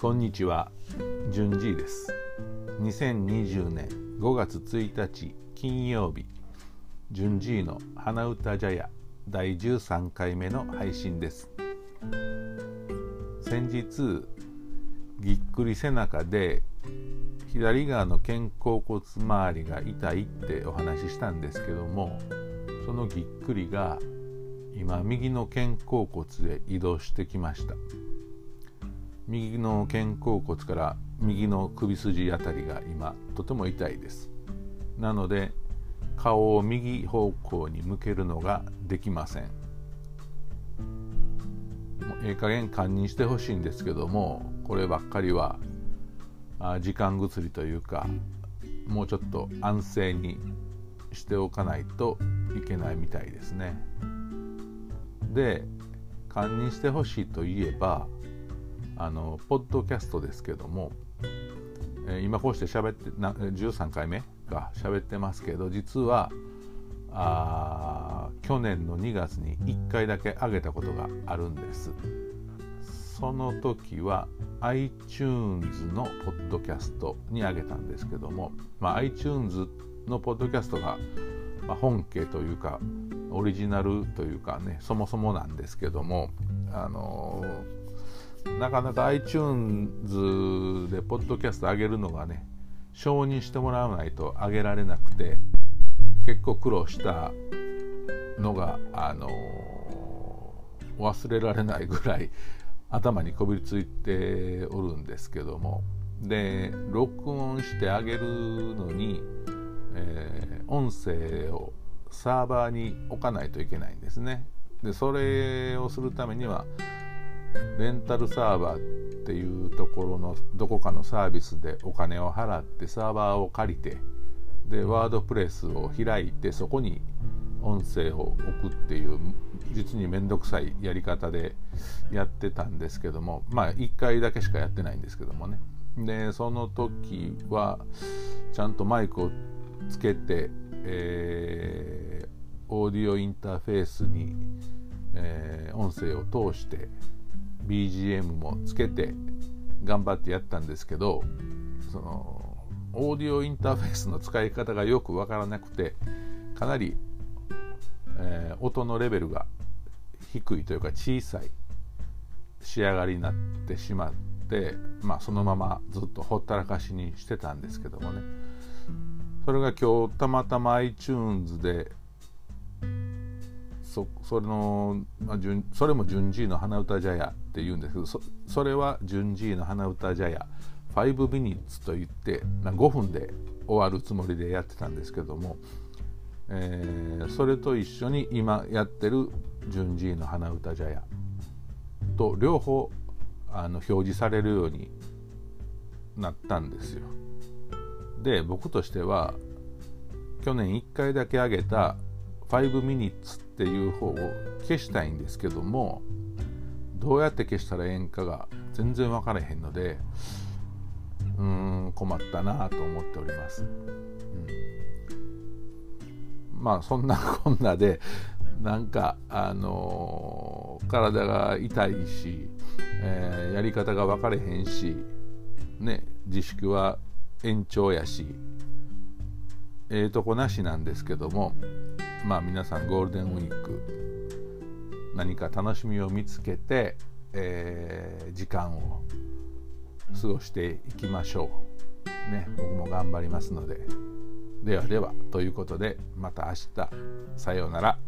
こんにちは、じゅんじいです。2020年5月1日金曜日、じゅんじいの花歌茶屋第13回目の配信です。先日、ぎっくり背中で左側の肩甲骨周りが痛いってお話ししたんですけども、そのぎっくりが今右の肩甲骨へ移動してきました。右の肩甲骨から右の首筋あたりが今とても痛いです。なので顔を右方向に向けるのができません。もうええ加減堪忍してほしいんですけどもこればっかりは時間薬というかもうちょっと安静にしておかないといけないみたいですね。で堪忍してほしいといえばあのポッドキャストですけども、えー今こうして喋ってな13回目が喋ってますけど実はあ去年の2月に1回だけ上げたことがあるんです。その時は iTunes のポッドキャストに上げたんですけども、まあ、iTunes のポッドキャストが、まあ、本家というかオリジナルというかねそもそもなんですけどもあのーなかなか iTunes でポッドキャスト上げるのがね承認してもらわないと上げられなくて結構苦労したのが、あのー忘れられないぐらい頭にこびりついておるんですけども。で録音してあげるのに、えー音声をサーバーに置かないといけないんですね。でそれをするためにはレンタルサーバーっていうところのどこかのサービスでお金を払ってサーバーを借りてでワードプレスを開いてそこに音声を置くっていう実に面倒くさいやり方でやってたんですけどもまあ1回だけしかやってないんですけどもね。でその時はちゃんとマイクをつけて、えーオーディオインターフェースに、えー音声を通して BGM もつけて頑張ってやったんですけどそのオーディオインターフェースの使い方がよくわからなくてかなり、えー音のレベルが低いというか小さい仕上がりになってしまって、まあ、そのままずっとほったらかしにしてたんですけどもね。それが今日たまたま iTunes でそそれの、まあ、それも順次の花歌茶屋って言うんですけどそそれは順次の花歌茶屋5 minutes と言ってな5分で終わるつもりでやってたんですけども、えーそれと一緒に今やってる順次の花歌茶屋と両方あの表示されるようになったんですよ。で僕としては去年1回だけ上げた5 minutes っていう方を消したいんですけどもどうやって消したらええんかが全然分からへんのでうーん困ったなと思っております、うん、まあそんなこんなでなんかあのー体が痛いし、えーやり方が分かれへんしね自粛は延長やしええとこなしなんですけどもまあ皆さんゴールデンウィーク何か楽しみを見つけて、えー時間を過ごしていきましょう。ね、僕も頑張りますので。ではではということでまた明日さようなら。